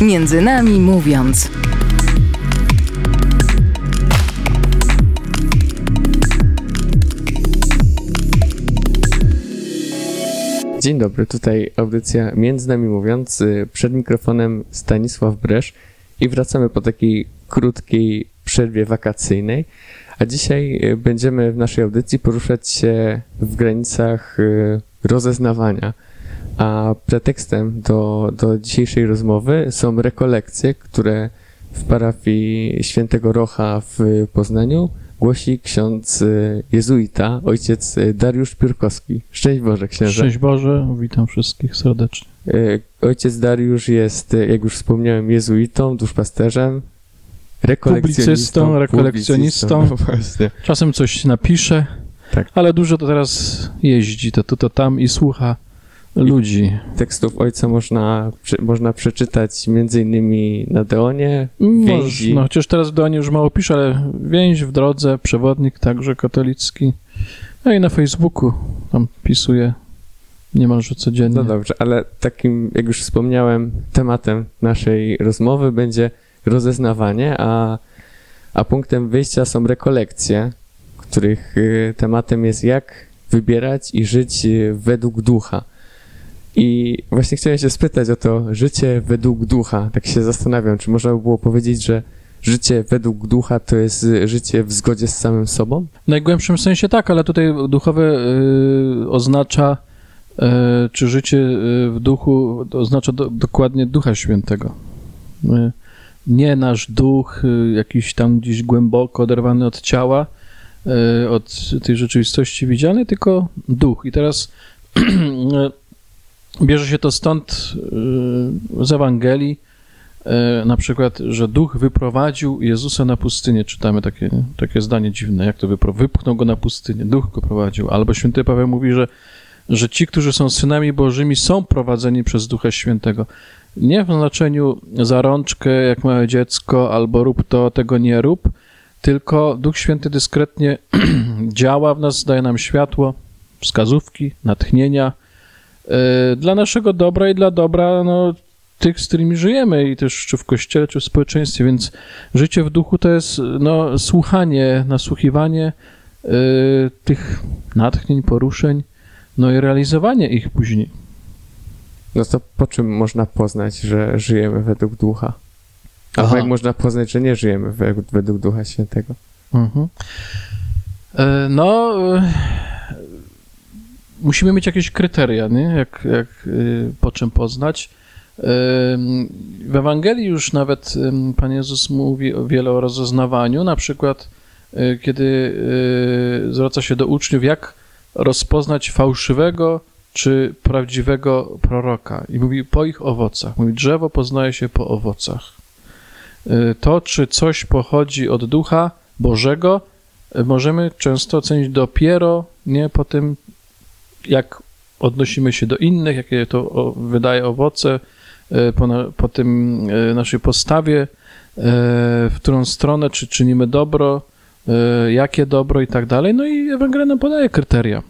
Między nami mówiąc. Dzień dobry, tutaj audycja Między nami mówiąc, y, przed mikrofonem Stanisław Bresz i wracamy po takiej krótkiej przerwie wakacyjnej. A dzisiaj y, będziemy w naszej audycji poruszać się w granicach y, rozeznawania. A pretekstem do, do dzisiejszej rozmowy są rekolekcje, które w parafii świętego Rocha w Poznaniu głosi ksiądz jezuita, ojciec Dariusz Piórkowski. Szczęść Boże, księże. Szczęść Boże, witam wszystkich serdecznie. Y, Ojciec Dariusz jest, jak już wspomniałem, jezuitą, duszpasterzem, rekolekcjonistą. Publicystą, rekolekcjonistą. publicystą, No. Czasem coś napisze, Tak. ale dużo to teraz jeździ, to tu, to tam i słucha ludzi. Tekstów ojca można, można przeczytać między innymi na Deonie, więzi. No chociaż teraz w Donie już mało pisze, ale więź w drodze, przewodnik także katolicki. No i na Facebooku tam pisuje niemalże codziennie. No dobrze, ale takim, jak już wspomniałem, tematem naszej rozmowy będzie rozeznawanie, a, a punktem wyjścia są rekolekcje, których y, tematem jest jak wybierać i żyć y, według ducha. I właśnie chciałem się spytać o to życie według ducha. Tak się zastanawiam, czy można by było powiedzieć, że życie według ducha to jest życie w zgodzie z samym sobą? W najgłębszym sensie tak, ale tutaj duchowe y, oznacza, y, czy życie y, w duchu oznacza do, dokładnie Ducha Świętego. Nie nasz duch, jakiś tam gdzieś głęboko oderwany od ciała, od tej rzeczywistości widzianej, tylko duch. I teraz bierze się to stąd y, z Ewangelii, E, na przykład, że duch wyprowadził Jezusa na pustynię. Czytamy takie, takie zdanie dziwne, jak to wypro... wypchnął go na pustynię, duch go prowadził. Albo święty Paweł mówi, że, że ci, którzy są synami Bożymi, są prowadzeni przez Ducha Świętego. Nie w znaczeniu za rączkę, jak małe dziecko, albo rób to, tego nie rób, tylko Duch Święty dyskretnie działa w nas, daje nam światło, wskazówki, natchnienia dla naszego dobra i dla dobra no, tych, z którymi żyjemy i też czy w kościele, czy w społeczeństwie, więc życie w duchu to jest no, słuchanie, nasłuchiwanie y, tych natchnień, poruszeń, no i realizowanie ich później. No to po czym można poznać, że żyjemy według ducha? Albo Aha. jak można poznać, że nie żyjemy według, według Ducha Świętego? Mhm. E, No, musimy mieć jakieś kryteria, nie? Jak, jak, y, po czym poznać. Ym, W Ewangelii już nawet Pan Jezus mówi wiele o rozeznawaniu, na przykład y, kiedy y, zwraca się do uczniów, jak rozpoznać fałszywego czy prawdziwego proroka. I mówi po ich owocach. Mówi, drzewo poznaje się po owocach. Y, To, czy coś pochodzi od Ducha Bożego, y, możemy często ocenić dopiero nie po tym, jak odnosimy się do innych, jakie to wydaje owoce, y, po, po tym y, naszej postawie, y, w którą stronę, czy czynimy dobro, jakie dobro i tak dalej. No i Ewangelia nam podaje kryteria.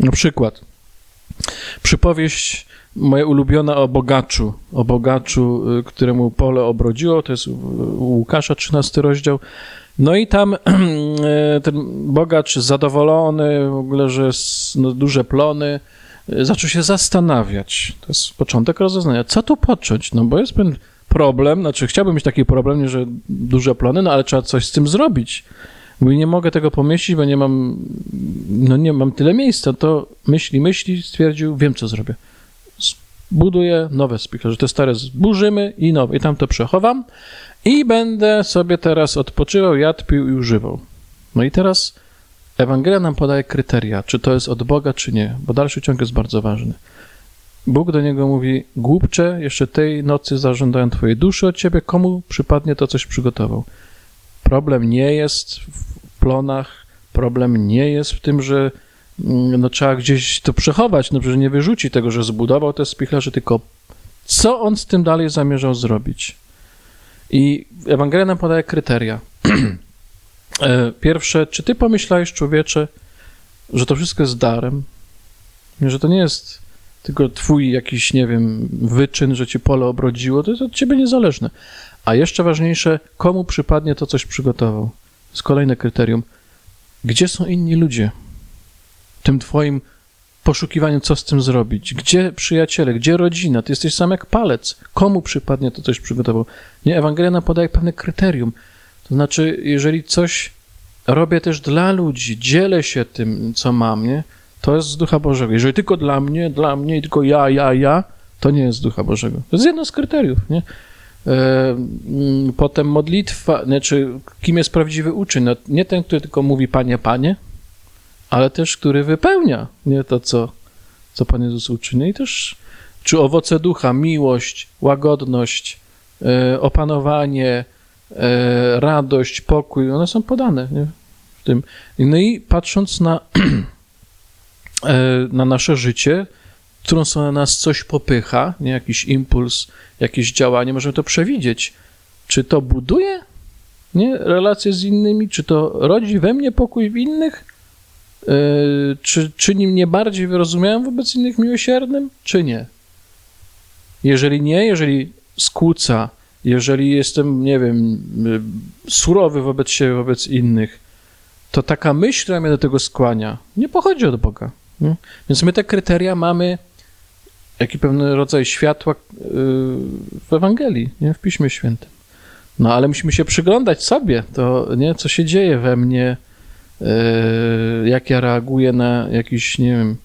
Na przykład przypowieść moja ulubiona o bogaczu, o bogaczu, któremu pole obrodziło, to jest Łukasza 13 rozdział. No i tam e, ten bogacz zadowolony, w ogóle, że no, duże plony, e, zaczął się zastanawiać. To jest początek rozeznania. Co tu począć? No bo jest pewien problem, znaczy chciałbym mieć taki problem, że duże plony, no ale trzeba coś z tym zrobić. Mówi, nie mogę tego pomieścić, bo nie mam, no nie mam tyle miejsca. To myśli, myśli, stwierdził, wiem co zrobię. Zbuduję nowe spichlerze. Te stare zburzymy i nowe. I tam to przechowam i będę sobie teraz odpoczywał, jadł, pił i używał. No i teraz Ewangelia nam podaje kryteria, czy to jest od Boga, czy nie, bo dalszy ciąg jest bardzo ważny. Bóg do niego mówi, głupcze, jeszcze tej nocy zażądają twojej duszy od ciebie, komu przypadnie to coś przygotował. Problem nie jest w plonach, problem nie jest w tym, że no, trzeba gdzieś to przechować, no przecież nie wyrzuci tego, że zbudował te spichlerze, tylko co on z tym dalej zamierzał zrobić. I Ewangelia nam podaje kryteria. E, Pierwsze, czy ty pomyślałeś, człowiecze, że to wszystko jest darem? Że to nie jest tylko twój jakiś, nie wiem, wyczyn, że ci pole obrodziło, to jest od ciebie niezależne. A jeszcze ważniejsze, komu przypadnie to coś przygotował. To jest kolejne kryterium. Gdzie są inni ludzie? Tym twoim poszukiwaniu, co z tym zrobić. Gdzie przyjaciele, gdzie rodzina? Ty jesteś sam jak palec. Komu przypadnie to coś przygotował? Nie, Ewangelia podaje pewne kryterium. To znaczy, jeżeli coś robię też dla ludzi, dzielę się tym, co mam, nie? To jest z Ducha Bożego. Jeżeli tylko dla mnie, dla mnie, tylko ja, ja, ja, to nie jest z Ducha Bożego. To jest jedno z kryteriów, nie? E, mm, potem modlitwa, znaczy, kim jest prawdziwy uczeń? No, nie ten, który tylko mówi Panie, Panie, ale też, który wypełnia nie to, co, co Pan Jezus uczyni. I też, czy owoce ducha, miłość, łagodność, e, opanowanie, e, radość, pokój, one są podane nie? w tym. No i patrząc na, e, na nasze życie, którą na nas coś popycha, nie jakiś impuls, jakieś działanie, możemy to przewidzieć. Czy to buduje nie, relacje z innymi, czy to rodzi we mnie pokój w innych, czy czyni mnie bardziej wyrozumiałym wobec innych miłosiernym, czy nie? Jeżeli nie, jeżeli skłóca, jeżeli jestem, nie wiem, yy, surowy wobec siebie, wobec innych, to taka myśl, która mnie do tego skłania, nie pochodzi od Boga. Nie? Więc my te kryteria mamy jaki pewien rodzaj światła yy, w Ewangelii, nie? w Piśmie Świętym. No ale musimy się przyglądać sobie, to nie, co się dzieje we mnie, jak ja reaguję na jakiś, nie wiem,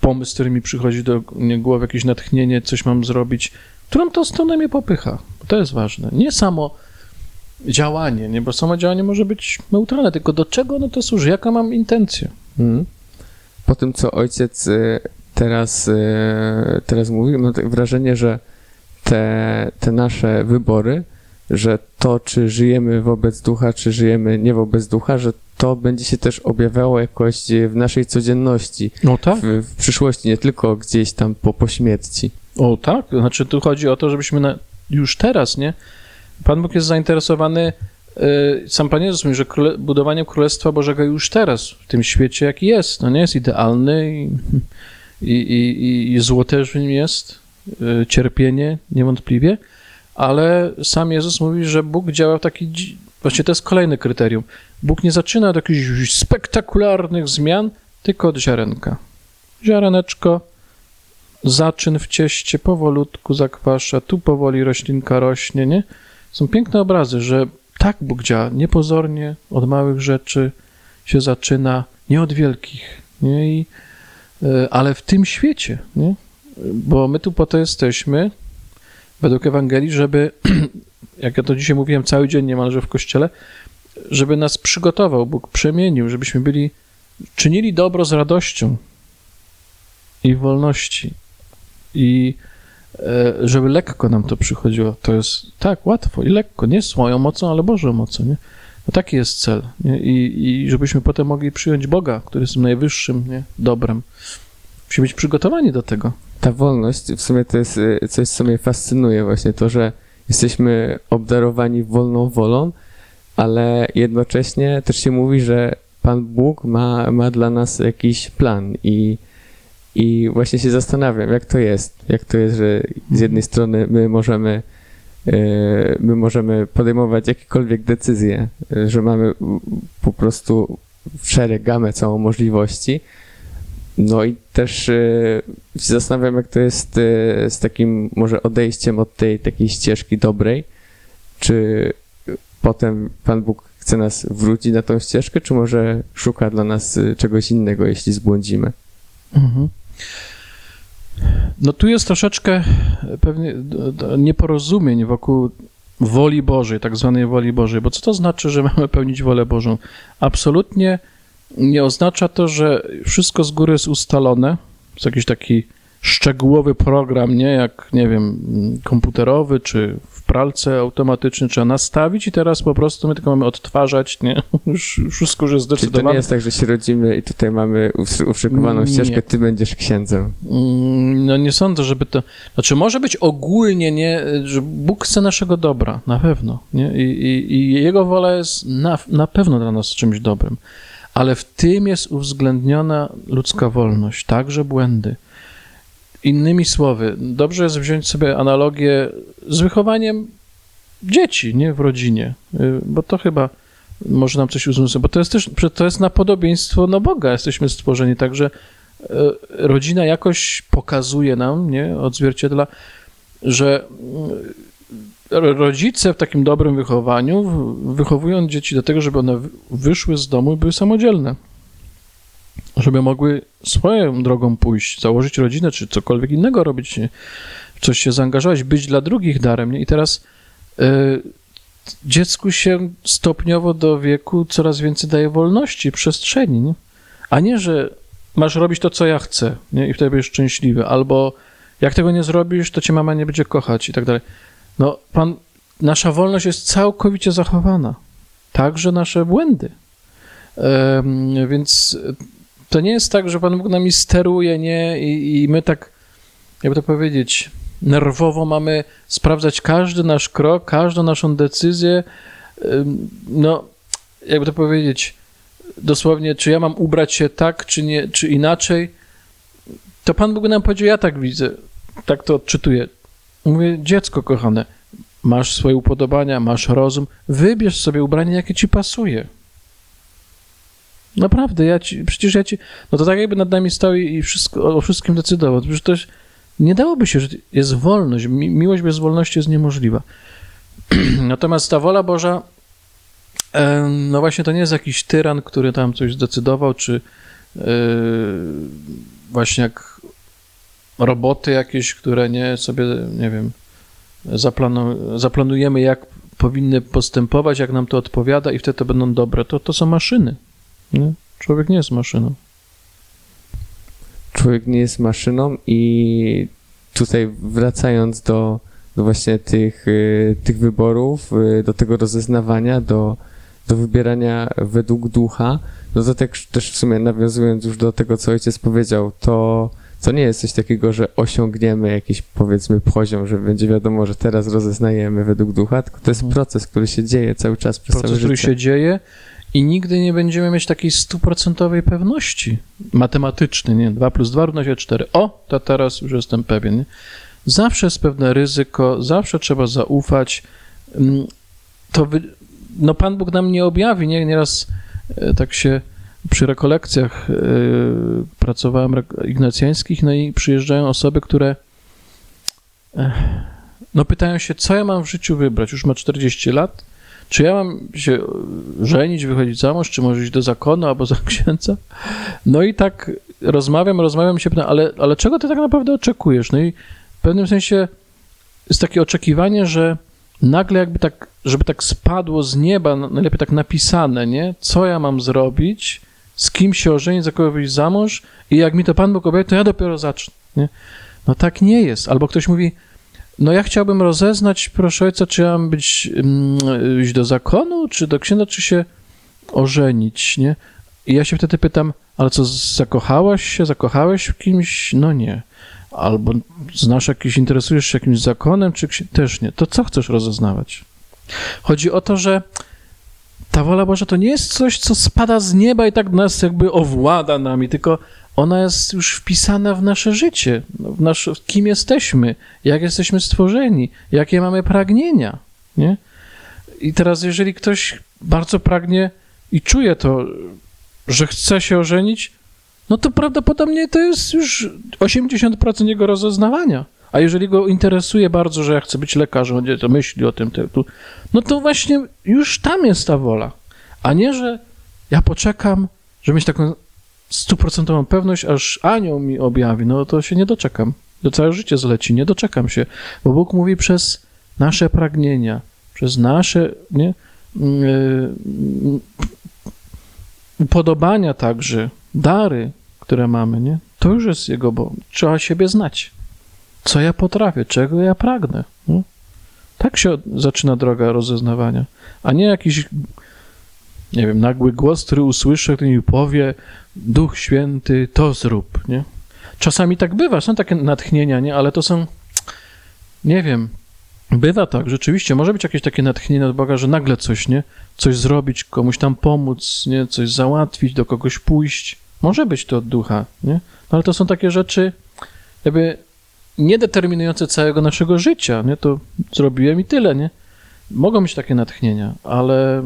pomysł, który mi przychodzi do głowy, jakieś natchnienie, coś mam zrobić, którą to stronę mnie popycha. To jest ważne. Nie samo działanie, nie, bo samo działanie może być neutralne, tylko do czego ono to służy, jaka mam intencję. Mhm. Po tym, co ojciec y, teraz, e, teraz mówi, mam wrażenie, że te, te nasze wybory, że to, czy żyjemy wobec ducha, czy żyjemy nie wobec ducha, że to będzie się też objawiało jakoś w naszej codzienności. No tak. W, w przyszłości, nie tylko gdzieś tam po, po śmierci. O tak, znaczy tu chodzi o to, żebyśmy na, już teraz, nie? Pan Bóg jest zainteresowany, yy, sam Pan Jezus mówi, że króle, budowaniem Królestwa Bożego już teraz, w tym świecie, jaki jest. No nie jest idealny i i, i, i zło też w nim jest, y, cierpienie niewątpliwie, ale sam Jezus mówi, że Bóg działa w taki, właśnie to jest kolejne kryterium. Bóg nie zaczyna od jakichś spektakularnych zmian, tylko od ziarenka. Ziareneczko, zaczyn w cieście, powolutku zakwasza, tu powoli roślinka rośnie, nie? Są piękne obrazy, że tak Bóg działa, niepozornie, od małych rzeczy się zaczyna, nie od wielkich, nie? I E, ale w tym świecie, nie? bo my tu po to jesteśmy, według Ewangelii, żeby, jak ja to dzisiaj mówiłem cały dzień niemalże w kościele, żeby nas przygotował, Bóg przemienił, żebyśmy byli, czynili dobro z radością i wolności i e, żeby lekko nam to przychodziło. To jest tak, łatwo i lekko, nie swoją mocą, ale Bożą mocą, nie? No taki jest cel. Nie? I, I żebyśmy potem mogli przyjąć Boga, który jest najwyższym nie? dobrem. Musimy być przygotowani do tego. Ta wolność w sumie to jest y, coś, co mnie fascynuje, właśnie to, że jesteśmy obdarowani wolną wolą, ale jednocześnie też się mówi, że Pan Bóg ma, ma dla nas jakiś plan i, i właśnie się zastanawiam, jak to jest. Jak to jest, że z jednej strony my możemy E, my możemy podejmować jakiekolwiek decyzje, e, że mamy po prostu szereg, gamę całą możliwości. No i też e, się zastanawiam, jak to jest z takim może odejściem od tej takiej ścieżki dobrej. Czy potem Pan Bóg chce nas wrócić na tą ścieżkę, czy może szuka dla nas czegoś innego, jeśli zbłądzimy? Mhm. No tu jest troszeczkę pewnie nieporozumień wokół woli Bożej, tak zwanej woli Bożej, bo co to znaczy, że mamy pełnić wolę Bożą? Absolutnie nie oznacza to, że wszystko z góry jest ustalone, jest jakiś taki szczegółowy program, nie jak, nie wiem, komputerowy czy pralce automatyczny trzeba nastawić i teraz po prostu my tylko mamy odtwarzać, nie? Już wszystko już jest zdecydowane. Czyli to nie jest tak, że się rodzimy i tutaj mamy uszykowaną ścieżkę, ty będziesz księdzem. Mm, no nie sądzę, żeby to... Znaczy może być ogólnie, nie, że Bóg chce naszego dobra, na pewno, nie? I, i, i Jego wola jest na, na pewno dla nas czymś dobrym, ale w tym jest uwzględniona ludzka wolność, także błędy. Innymi słowy, dobrze jest wziąć sobie analogię z wychowaniem dzieci, nie, w rodzinie, y, bo to chyba może nam coś uzmysłowić, bo to jest też, to jest na podobieństwo no Boga, jesteśmy stworzeni tak, że y, rodzina jakoś pokazuje nam, nie, odzwierciedla, że y, rodzice w takim dobrym wychowaniu wychowują dzieci do tego, żeby one wyszły z domu i były samodzielne żeby mogły swoją drogą pójść, założyć rodzinę, czy cokolwiek innego robić, nie? coś się zaangażować, być dla drugich darem. Nie? I teraz y, dziecku się stopniowo do wieku coraz więcej daje wolności, przestrzeni, nie? a nie, że masz robić to, co ja chcę nie? i wtedy będziesz szczęśliwy, albo jak tego nie zrobisz, to cię mama nie będzie kochać i tak dalej. No, pan, nasza wolność jest całkowicie zachowana. Także nasze błędy. Więc to nie jest tak, że Pan Bóg nami steruje, nie? I, I, my tak, jakby to powiedzieć, nerwowo mamy sprawdzać każdy nasz krok, każdą naszą decyzję. No, jakby to powiedzieć, dosłownie, czy ja mam ubrać się tak, czy nie, czy inaczej. To Pan Bóg nam powiedział, ja tak widzę, tak to odczytuję. Mówię, dziecko kochane, masz swoje upodobania, masz rozum, wybierz sobie ubranie, jakie ci pasuje. Naprawdę, ja ci, przecież ja ci, no to tak jakby nad nami stał i wszystko, o wszystkim decydował. Przecież to nie dałoby się, że jest wolność, mi, miłość bez wolności jest niemożliwa. Natomiast ta wola Boża, no właśnie to nie jest jakiś tyran, który tam coś zdecydował, czy e, właśnie jak roboty jakieś, które nie sobie, nie wiem, zaplanu, zaplanujemy, jak powinny postępować, jak nam to odpowiada i wtedy to będą dobre. To, to są maszyny. Nie? Człowiek nie jest maszyną. Człowiek nie jest maszyną i tutaj wracając do, do właśnie tych, y, tych wyborów, y, do tego rozeznawania, do, do wybierania według ducha, no to tak też w sumie nawiązując już do tego, co ojciec powiedział, to, to nie jest coś takiego, że osiągniemy jakiś powiedzmy poziom, że będzie wiadomo, że teraz rozeznajemy według ducha, tylko to jest mhm. proces, który się dzieje cały czas przez proces, całe życie. który się dzieje i nigdy nie będziemy mieć takiej stuprocentowej pewności matematycznej, nie? 2 plus 2 równa się 4. O, to teraz już jestem pewien. Nie? Zawsze jest pewne ryzyko, zawsze trzeba zaufać. Mm, to wy... no Pan Bóg nam nie objawi, nie? Nieraz e, tak się przy rekolekcjach yy, pracowałem ignacjańskich, no i przyjeżdżają osoby, które yy, no pytają się, co ja mam w życiu wybrać. Już ma 40 lat, czy ja mam się żenić, wychodzić za mąż, czy może iść do zakonu albo za księdza? No i tak rozmawiam, rozmawiam się pytam, ale, ale czego ty tak naprawdę oczekujesz? No i w pewnym sensie jest takie oczekiwanie, że nagle jakby tak, żeby tak spadło z nieba, najlepiej tak napisane, nie? Co ja mam zrobić, z kim się ożenić, za kogo wyjść za mąż i jak mi to Pan Bóg objawi, to ja dopiero zacznę, nie? No tak nie jest. Albo ktoś mówi, no ja chciałbym rozeznać, proszę ojca, czy ja mam być, mm, iść do zakonu, czy do księdza, czy się ożenić, nie? I ja się wtedy pytam, ale co, zakochałaś się, zakochałeś w kimś? No nie. Albo znasz jakiś, interesujesz się jakimś zakonem, czy też nie. To co chcesz rozeznawać? Chodzi o to, że ta wola Boża to nie jest coś, co spada z nieba i tak nas jakby owłada nami, tylko ona jest już wpisana w nasze życie, w nasz, kim jesteśmy, jak jesteśmy stworzeni, jakie mamy pragnienia, nie? I teraz, jeżeli ktoś bardzo pragnie i czuje to, że chce się ożenić, no to prawdopodobnie to jest już 80% jego rozeznawania. A jeżeli go interesuje bardzo, że ja chcę być lekarzem, to myśli o tym, no to właśnie już tam jest ta wola. A nie, że ja poczekam, żeby mieć taką stuprocentową pewność, aż anioł mi objawi, no to się nie doczekam. Do całe życie zleci, nie doczekam się, bo Bóg mówi przez nasze pragnienia, przez nasze nie, yy, upodobania także, dary, które mamy, nie? To już jest Jego, bo trzeba siebie znać. Co ja potrafię, czego ja pragnę. Nie? Tak się zaczyna droga rozeznawania, a nie jakiś nie wiem, nagły głos, który usłyszę, który mi powie, Duch Święty, to zrób, nie? Czasami tak bywa, są takie natchnienia, nie? Ale to są, nie wiem, bywa tak, rzeczywiście, może być jakieś takie natchnienie od Boga, że nagle coś, nie? Coś zrobić, komuś tam pomóc, nie? Coś załatwić, do kogoś pójść. Może być to od ducha, nie? No ale to są takie rzeczy, jakby niedeterminujące całego naszego życia, nie? To zrobiłem i tyle, nie? Mogą być takie natchnienia, ale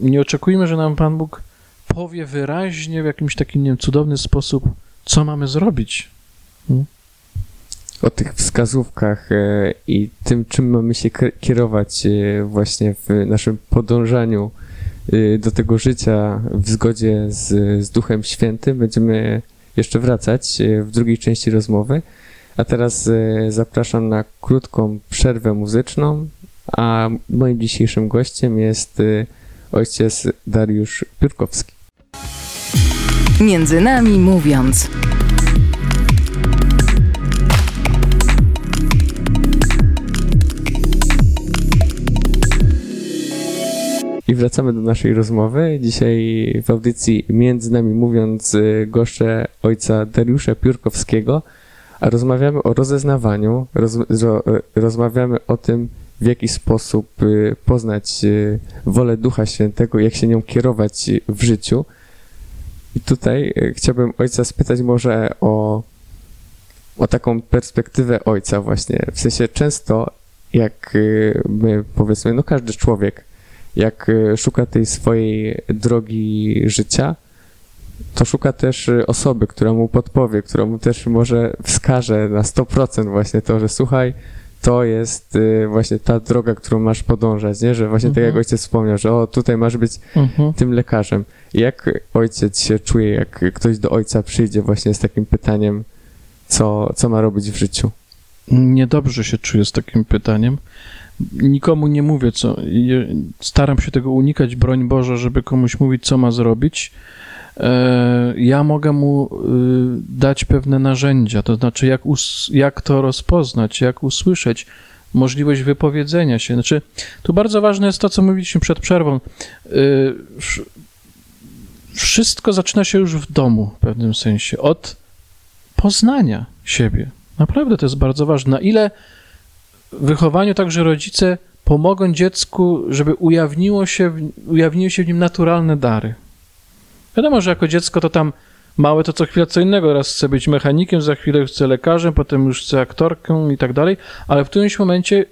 nie oczekujmy, że nam Pan Bóg powie wyraźnie w jakimś takim, nie wiem, cudowny sposób, co mamy zrobić. O tych wskazówkach e, i tym, czym mamy się kierować e, właśnie w naszym podążaniu e, do tego życia w zgodzie z, z Duchem Świętym będziemy jeszcze wracać w drugiej części rozmowy. A teraz e, zapraszam na krótką przerwę muzyczną, a moim dzisiejszym gościem jest e, ojciec Dariusz Piórkowski. Między nami mówiąc. I wracamy do naszej rozmowy. Dzisiaj w audycji Między nami mówiąc y, goszczę ojca Dariusza Piórkowskiego, rozmawiamy o rozeznawaniu, roz, ro, y, rozmawiamy o tym, w jaki sposób y, poznać y, wolę Ducha Świętego, jak się nią kierować w życiu. I tutaj chciałbym ojca spytać może o, o taką perspektywę ojca właśnie. W sensie często jak my powiedzmy, no każdy człowiek jak szuka tej swojej drogi życia, to szuka też y, osoby, która mu podpowie, która mu też może wskaże na 100% właśnie to, że słuchaj, to jest y, właśnie ta droga, którą masz podążać, nie? Że właśnie tak Mhm. jak ojciec wspomniał, że o, tutaj masz być Mhm. tym lekarzem. Jak ojciec się czuje, jak ktoś do ojca przyjdzie właśnie z takim pytaniem, co, co ma robić w życiu? Niedobrze się czuję z takim pytaniem. Nikomu nie mówię, co. Staram się tego unikać, broń Boże, żeby komuś mówić, co ma zrobić. E, Ja mogę mu y, dać pewne narzędzia, to znaczy, jak, jak to rozpoznać, jak usłyszeć, możliwość wypowiedzenia się. Znaczy, tu bardzo ważne jest to, co mówiliśmy przed przerwą. Y, wsz- Wszystko zaczyna się już w domu w pewnym sensie, od poznania siebie. Naprawdę to jest bardzo ważne. Na ile w wychowaniu także rodzice pomogą dziecku, żeby ujawniło się, ujawniły się w nim naturalne dary. Wiadomo, że jako dziecko to tam małe to co chwilę co innego. Raz chce być mechanikiem, za chwilę chce lekarzem, potem już chce aktorką i tak dalej, ale w którymś momencie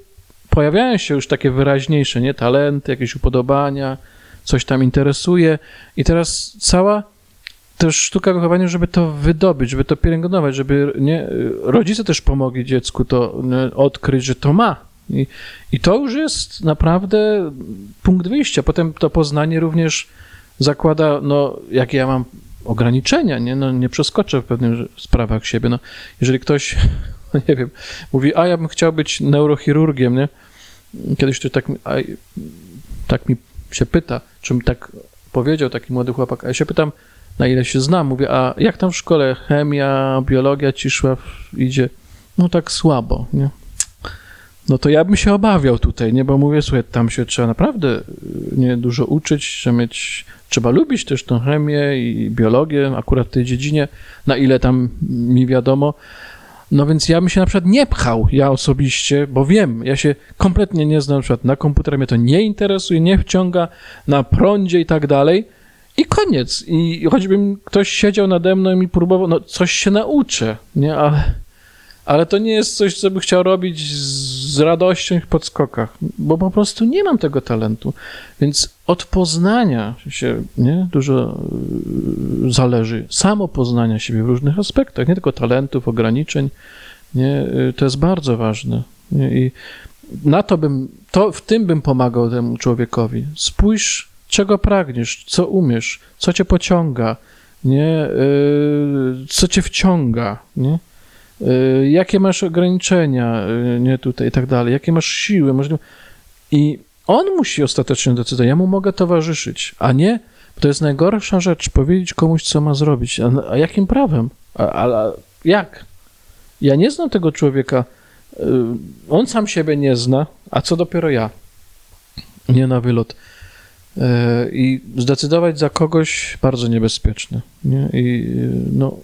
pojawiają się już takie wyraźniejsze, nie? Talenty, jakieś upodobania, coś tam interesuje i teraz cała też sztuka wychowania, żeby to wydobyć, żeby to pielęgnować, żeby nie, rodzice też pomogli dziecku to odkryć, że to ma. I, I to już jest naprawdę punkt wyjścia. Potem to poznanie również zakłada, no, jakie ja mam ograniczenia, nie? No, nie przeskoczę w pewnych sprawach siebie. No, jeżeli ktoś, no nie wiem, mówi, a ja bym chciał być neurochirurgiem, nie? Kiedyś ktoś tak, a, tak mi się pyta, czym tak powiedział taki młody chłopak, a ja się pytam, na ile się znam. Mówię, a jak tam w szkole chemia, biologia ci szła, idzie? No tak słabo, nie? No to ja bym się obawiał tutaj, nie? Bo mówię, słuchaj, tam się trzeba naprawdę y, nie dużo uczyć, trzeba mieć, trzeba lubić też tą chemię i biologię, akurat w tej dziedzinie, na ile tam mi wiadomo. No więc ja bym się na przykład nie pchał, ja osobiście, bo wiem, ja się kompletnie nie znam na przykład na komputerze, mnie to nie interesuje, nie wciąga na prądzie i tak dalej. I koniec. I choćbym ktoś siedział nade mną i próbował, no coś się nauczę, nie? Ale, ale to nie jest coś, co bym chciał robić z, z radością i w podskokach, bo po prostu nie mam tego talentu. Więc od poznania się, nie? Dużo y, zależy. Samo poznania siebie w różnych aspektach, nie tylko talentów, ograniczeń, nie? Y, To jest bardzo ważne. Nie? I na to bym, to, w tym bym pomagał temu człowiekowi. Spójrz, czego pragniesz, co umiesz, co cię pociąga, nie? Y, co cię wciąga, nie? Y, jakie masz ograniczenia, y, nie tutaj i tak dalej, jakie masz siły, możliwe. I on musi ostatecznie decydować. Ja mu mogę towarzyszyć, a nie, to jest najgorsza rzecz, powiedzieć komuś, co ma zrobić. A, a jakim prawem? A, a, a jak? Ja nie znam tego człowieka. Y, On sam siebie nie zna, a co dopiero ja? Nie na wylot. I zdecydować za kogoś bardzo niebezpieczne. Nie? I no,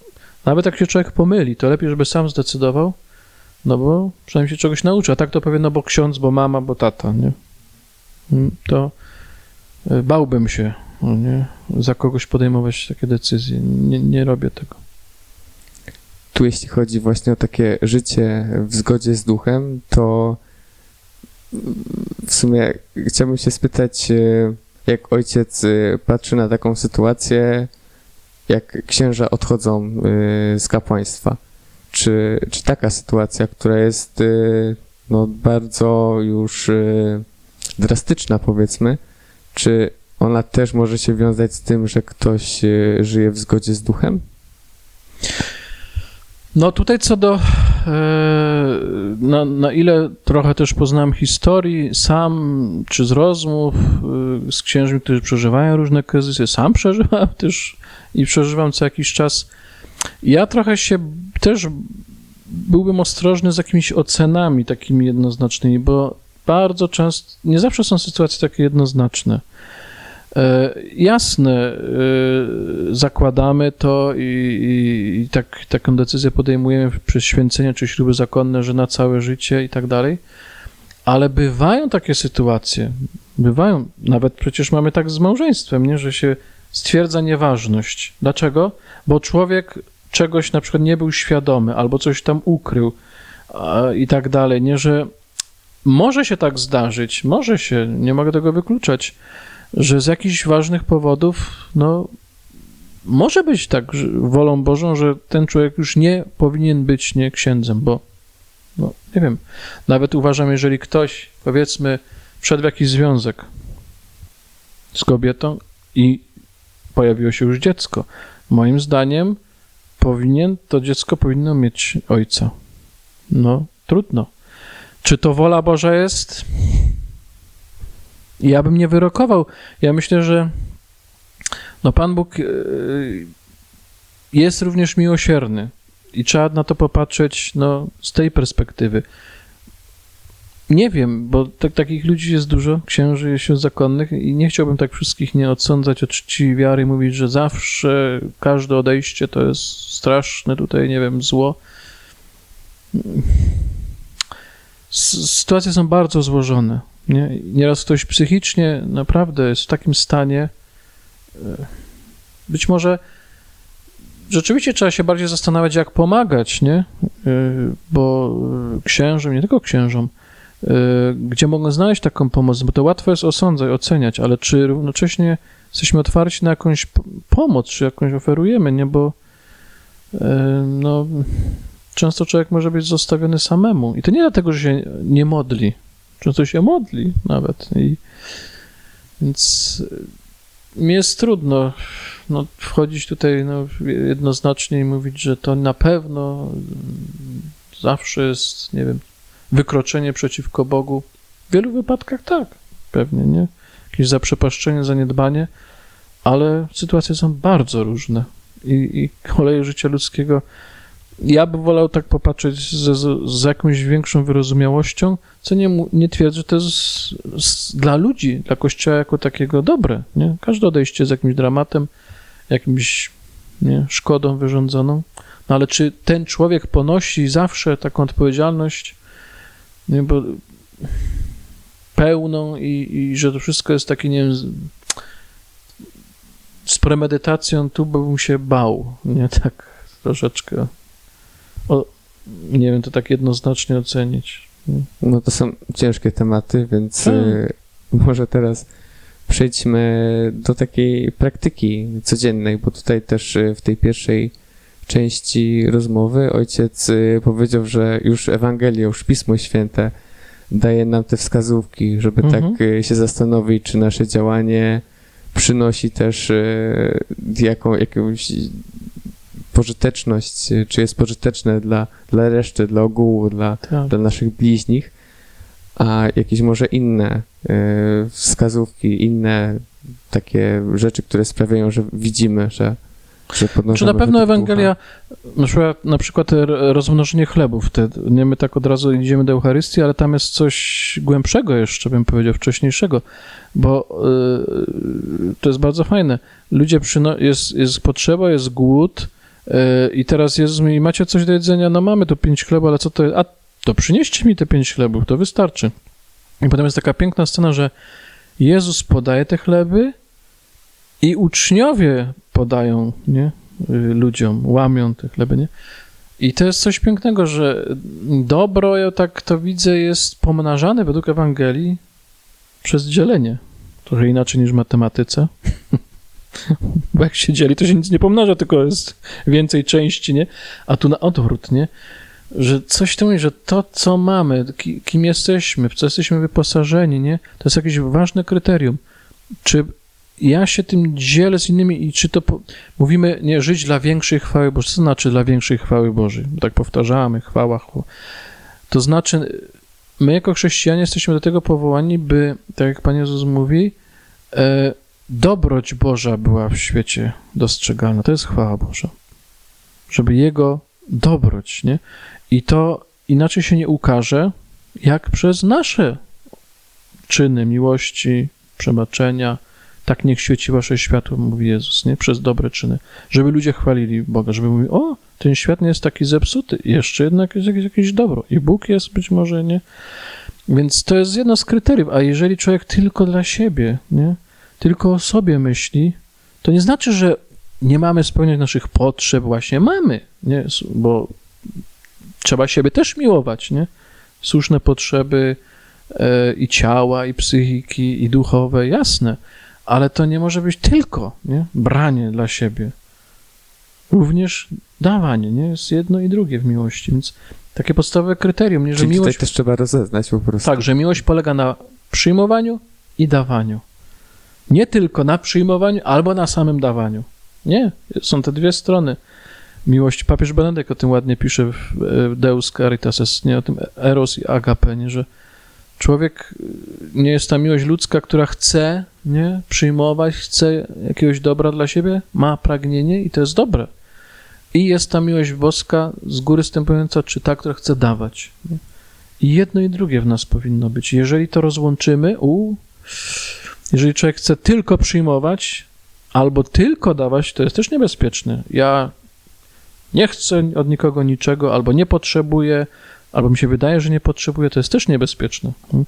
nawet jak się człowiek pomyli, to lepiej, żeby sam zdecydował, no bo przynajmniej się czegoś nauczy. A tak to powie, no bo ksiądz, bo mama, bo tata, nie? Mm, To y, bałbym się, no nie? Za kogoś podejmować takie decyzje. Nie, nie robię tego. tu jeśli chodzi właśnie o takie życie w zgodzie z duchem, to w sumie chciałbym się spytać, e, jak ojciec e, patrzy na taką sytuację, jak księża odchodzą e, z kapłaństwa. Czy, czy taka sytuacja, która jest no, bardzo już drastyczna, powiedzmy, czy ona też może się wiązać z tym, że ktoś żyje w zgodzie z duchem? No tutaj co do na, na ile trochę też poznałem historii sam, czy z rozmów e, z księżmi, którzy przeżywają różne kryzysy, sam przeżywam też i przeżywam co jakiś czas. Ja trochę się też byłbym ostrożny z jakimiś ocenami takimi jednoznacznymi, bo bardzo często, nie zawsze są sytuacje takie jednoznaczne. E, jasne, e, zakładamy to i, i, i, tak, taką decyzję podejmujemy przez święcenie czy śruby zakonne, że na całe życie i tak dalej, ale bywają takie sytuacje, bywają, nawet przecież mamy tak z małżeństwem, nie, że się stwierdza nieważność. Dlaczego? Bo człowiek czegoś na przykład nie był świadomy albo coś tam ukrył i tak dalej, nie, że może się tak zdarzyć, może się, nie mogę tego wykluczać, że z jakichś ważnych powodów, no, może być tak że wolą Bożą, że ten człowiek już nie powinien być nie księdzem, bo, no, nie wiem, nawet uważam, jeżeli ktoś, powiedzmy, wszedł w jakiś związek z kobietą i pojawiło się już dziecko, moim zdaniem powinien, to dziecko powinno mieć ojca. No, trudno. Czy to wola Boża jest? Ja bym nie wyrokował. Ja myślę, że no Pan Bóg e, jest również miłosierny i trzeba na to popatrzeć no, z tej perspektywy. Nie wiem, bo tak, takich ludzi jest dużo, księży jest zakonnych i nie chciałbym tak wszystkich nie odsądzać od czci wiary, mówić, że zawsze każde odejście to jest straszne tutaj, nie wiem, zło. Sytuacje są bardzo złożone. Nie? Nieraz ktoś psychicznie naprawdę jest w takim stanie, e, być może rzeczywiście trzeba się bardziej zastanawiać, jak pomagać, nie? E, bo księżom, nie tylko księżom, e, gdzie mogą znaleźć taką pomoc, bo to łatwo jest osądzać, oceniać, ale czy równocześnie jesteśmy otwarci na jakąś pomoc, czy jakąś oferujemy, nie? Bo no, często człowiek może być zostawiony samemu. I to nie dlatego, że się nie modli, często się modli nawet. I, więc mi jest trudno no, wchodzić tutaj no, jednoznacznie i mówić, że to na pewno zawsze jest, nie wiem, wykroczenie przeciwko Bogu. W wielu wypadkach tak, pewnie, nie? Jakieś zaprzepaszczenie, zaniedbanie, ale sytuacje są bardzo różne i, i koleje życia ludzkiego ja bym wolał tak popatrzeć z, z jakąś większą wyrozumiałością, co nie, nie twierdzę, że to jest z, dla ludzi, dla Kościoła jako takiego dobre. Nie? Każde odejście z jakimś dramatem, jakimś nie, szkodą wyrządzoną. No ale czy ten człowiek ponosi zawsze taką odpowiedzialność, nie, bo pełną i, i że to wszystko jest takie, nie wiem, z, z premedytacją, tu bym się bał, nie, tak troszeczkę o, nie wiem, to tak jednoznacznie ocenić. No to są ciężkie tematy, więc tak. y, może teraz przejdźmy do takiej praktyki codziennej, bo tutaj też y, w tej pierwszej części rozmowy ojciec y, powiedział, że już Ewangelia, już Pismo Święte daje nam te wskazówki, żeby tak mhm. się zastanowić, czy nasze działanie przynosi też jaką, jakąś pożyteczność, czy jest pożyteczne dla, dla reszty, dla ogółu, dla, tak. dla naszych bliźnich, a jakieś może inne y, wskazówki, inne takie rzeczy, które sprawiają, że widzimy, że, Czy na pewno Ewangelia, na przykład, na przykład rozmnożenie chlebów, te, nie my tak od razu idziemy do Eucharystii, ale tam jest coś głębszego jeszcze, bym powiedział, wcześniejszego, bo y, to jest bardzo fajne. Ludzie, przyno- jest, jest potrzeba, jest głód, I teraz Jezus mówi, macie coś do jedzenia? No mamy tu pięć chlebów, ale co to jest? A to przynieście mi te pięć chlebów, to wystarczy. I potem jest taka piękna scena, że Jezus podaje te chleby i uczniowie podają, nie? Y, ludziom, łamią te chleby, nie? I to jest coś pięknego, że dobro, ja tak to widzę, jest pomnażane według Ewangelii przez dzielenie. Trochę inaczej niż w matematyce. Bo jak się dzieli, to się nic nie pomnaża, tylko jest więcej części, nie? A tu na odwrót, nie? Że coś to mówi, że to, co mamy, ki- kim jesteśmy, w co jesteśmy wyposażeni, nie? To jest jakieś ważne kryterium. Czy ja się tym dzielę z innymi i czy to po... mówimy, nie, żyć dla większej chwały Bożej. Co znaczy dla większej chwały Bożej? Bo tak powtarzamy, chwała, chwała. To znaczy, my jako chrześcijanie jesteśmy do tego powołani, by, tak jak Pan Jezus mówi, e, dobroć Boża była w świecie dostrzegalna. To jest chwała Boża. Żeby Jego dobroć, nie? I to inaczej się nie ukaże, jak przez nasze czyny miłości, przebaczenia. Tak niech świeci wasze światło, mówi Jezus, nie? Przez dobre czyny. Żeby ludzie chwalili Boga, żeby mówili, o, ten świat nie jest taki zepsuty, jeszcze jednak jest jakieś, jakieś dobro. I Bóg jest być może, nie? Więc to jest jedno z kryteriów. A jeżeli człowiek tylko dla siebie, nie? Tylko o sobie myśli, to nie znaczy, że nie mamy spełniać naszych potrzeb. Właśnie mamy, nie? Bo trzeba siebie też miłować, nie? Słuszne potrzeby e, i ciała, i psychiki, i duchowe, jasne. Ale to nie może być tylko, nie? Branie dla siebie. Również dawanie, nie? Jest jedno i drugie w miłości, więc takie podstawowe kryterium, nie? Że Czyli miłość... tutaj też trzeba rozeznać po prostu. Tak, że miłość polega na przyjmowaniu i dawaniu. Nie tylko na przyjmowaniu albo na samym dawaniu. Nie, są te dwie strony. Miłość, papież Benedykt o tym ładnie pisze w Deus Caritas Est, nie o tym eros i agape, nie, że człowiek nie jest ta miłość ludzka, która chce nie, przyjmować, chce jakiegoś dobra dla siebie, ma pragnienie i to jest dobre. I jest ta miłość boska z góry stępująca, czy ta, która chce dawać. Nie? I jedno i drugie w nas powinno być. Jeżeli to rozłączymy, u, jeżeli człowiek chce tylko przyjmować albo tylko dawać, to jest też niebezpieczne. Ja nie chcę od nikogo niczego, albo nie potrzebuję, albo mi się wydaje, że nie potrzebuję, to jest też niebezpieczne. No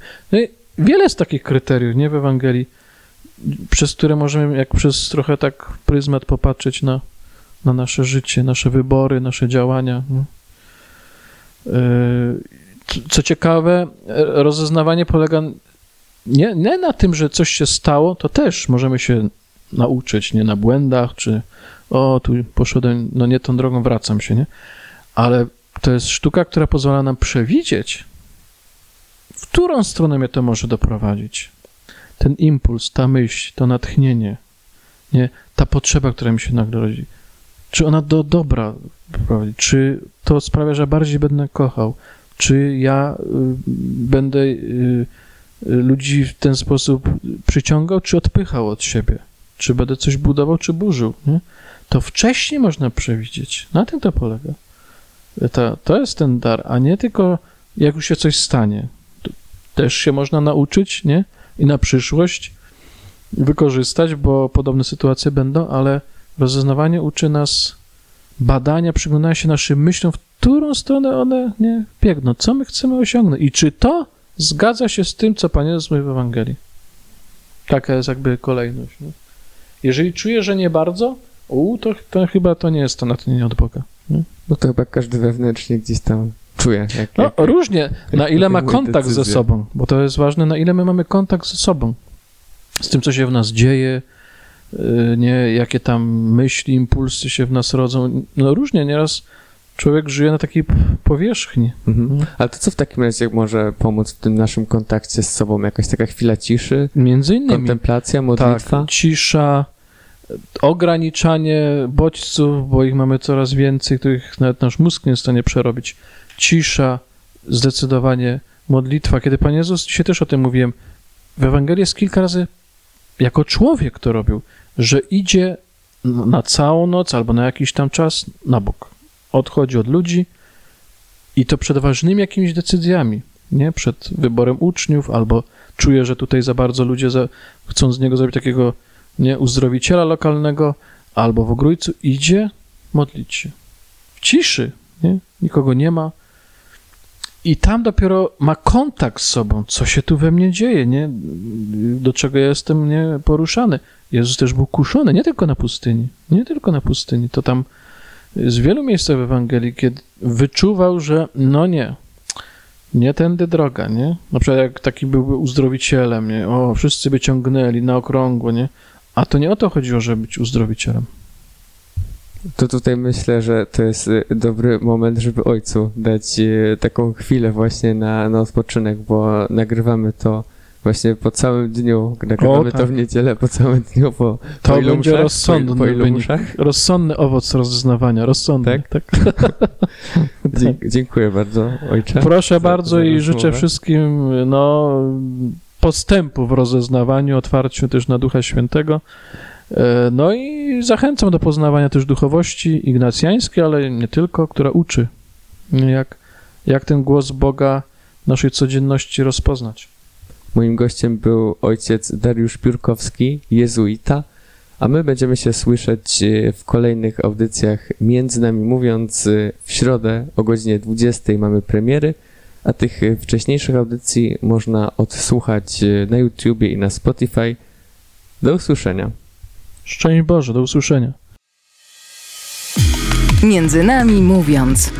wiele jest takich kryteriów, nie w Ewangelii, przez które możemy, jak przez trochę tak pryzmat popatrzeć na, na nasze życie, nasze wybory, nasze działania. Co ciekawe, rozeznawanie polega nie, nie na tym, że coś się stało, to też możemy się nauczyć, nie na błędach, czy o, tu poszedłem, no nie tą drogą, wracam się, nie? Ale to jest sztuka, która pozwala nam przewidzieć, w którą stronę mnie to może doprowadzić. Ten impuls, ta myśl, to natchnienie, nie? Ta potrzeba, która mi się nagle rodzi. Czy ona do dobra prowadzi? Czy to sprawia, że bardziej będę kochał? Czy ja y, będę y, ludzi w ten sposób przyciągał, czy odpychał od siebie? Czy będę coś budował, czy burzył? Nie? To wcześniej można przewidzieć. Na tym to polega. To, to jest ten dar, a nie tylko jak już się coś stanie. Też się można nauczyć, nie? I na przyszłość wykorzystać, bo podobne sytuacje będą, ale rozeznawanie uczy nas badania, przyglądania się naszym myślom, w którą stronę one nie biegną, co my chcemy osiągnąć i czy to zgadza się z tym, co Pan Jezus mówi w Ewangelii. Taka jest jakby kolejność. Nie? Jeżeli czuję, że nie bardzo, u, to, to chyba to nie jest to natchnienie od Boga. Nie? No to chyba każdy wewnętrznie gdzieś tam czuje. Jak, no jak, różnie, na ile ma kontakt ze decyzję. sobą, bo to jest ważne, na ile my mamy kontakt ze sobą, z tym, co się w nas dzieje, yy, nie, jakie tam myśli, impulsy się w nas rodzą. No różnie, nieraz człowiek żyje na takiej powierzchni. Mhm. Ale to co w takim razie może pomóc w tym naszym kontakcie z sobą? Jakaś taka chwila ciszy, Między innymi kontemplacja, modlitwa? Tak, cisza, ograniczanie bodźców, bo ich mamy coraz więcej, których nawet nasz mózg nie jest w stanie przerobić. Cisza, zdecydowanie modlitwa. Kiedy Pan Jezus, dzisiaj też o tym mówiłem, w Ewangelii jest kilka razy jako człowiek to robił, że idzie na całą noc albo na jakiś tam czas na bok. Odchodzi od ludzi i to przed ważnymi jakimiś decyzjami, nie? Przed wyborem uczniów albo czuje, że tutaj za bardzo ludzie za, chcą z niego zrobić takiego nie, uzdrowiciela lokalnego, albo w ogrójcu idzie modlić się. W ciszy, nie? nikogo nie ma. I tam dopiero ma kontakt z sobą, co się tu we mnie dzieje, nie? do czego ja jestem nie, poruszany. Jezus też był kuszony, nie tylko na pustyni, nie tylko na pustyni. To tam z wielu miejsc w Ewangelii, kiedy wyczuwał, że no nie, nie tędy droga, nie? Na przykład jak taki byłby uzdrowicielem, nie? O, wszyscy by ciągnęli na okrągło, nie? A to nie o to chodziło, żeby być uzdrowicielem. To tutaj myślę, że to jest y, dobry moment, żeby ojcu dać y, taką chwilę właśnie na, na odpoczynek, bo nagrywamy to właśnie po całym dniu, nagrywamy O, tak. to w niedzielę po całym dniu, po, To po ilu będzie mszach? rozsądny po, po ilu mszach? Rozsądny owoc rozeznawania, rozsądny. Tak? Dzie- dziękuję bardzo, ojcze. Proszę bardzo i życzę wszystkim no, postępu w rozeznawaniu, otwarciu też na Ducha Świętego. E, No i zachęcam do poznawania też duchowości ignacjańskiej, ale nie tylko, która uczy, jak, jak ten głos Boga w naszej codzienności rozpoznać. Moim gościem był ojciec Dariusz Piórkowski, jezuita, a my będziemy się słyszeć e, w kolejnych audycjach między nami mówiąc e, w środę o godzinie 20 mamy premiery, a tych e, wcześniejszych audycji można odsłuchać na YouTubie i na Spotify. Do usłyszenia. Szczęść Boże, do usłyszenia. Między nami mówiąc.